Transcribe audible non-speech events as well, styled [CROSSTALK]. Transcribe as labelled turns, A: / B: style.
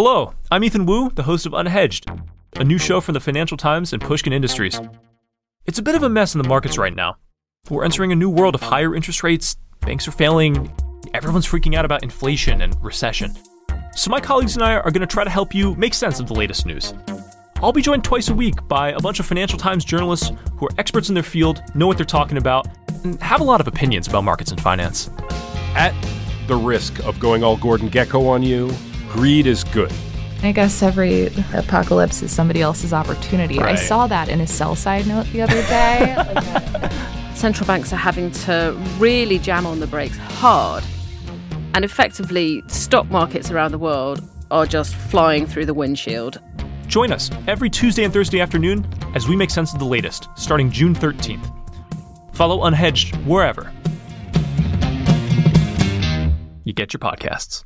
A: Hello, I'm Ethan Wu, the host of Unhedged, a new show from the Financial Times and Pushkin Industries. It's a bit of a mess in the markets right now. We're entering a new world of higher interest rates, banks are failing, everyone's freaking out about inflation and recession. So, my colleagues and I are going to try to help you make sense of the latest news. I'll be joined twice a week by a bunch of Financial Times journalists who are experts in their field, know what they're talking about, and have a lot of opinions about markets and finance.
B: At the risk of going all Gordon Gekko on you, greed is good.
C: I guess every apocalypse is somebody else's opportunity.
A: Right.
C: I saw that in a sell side note the other day. [LAUGHS]
D: central banks are having to really jam on the brakes hard. And effectively, stock markets around the world are just flying through the windshield.
A: Join us every Tuesday and Thursday afternoon as we make sense of the latest, starting June 13th. Follow Unhedged wherever you get your podcasts.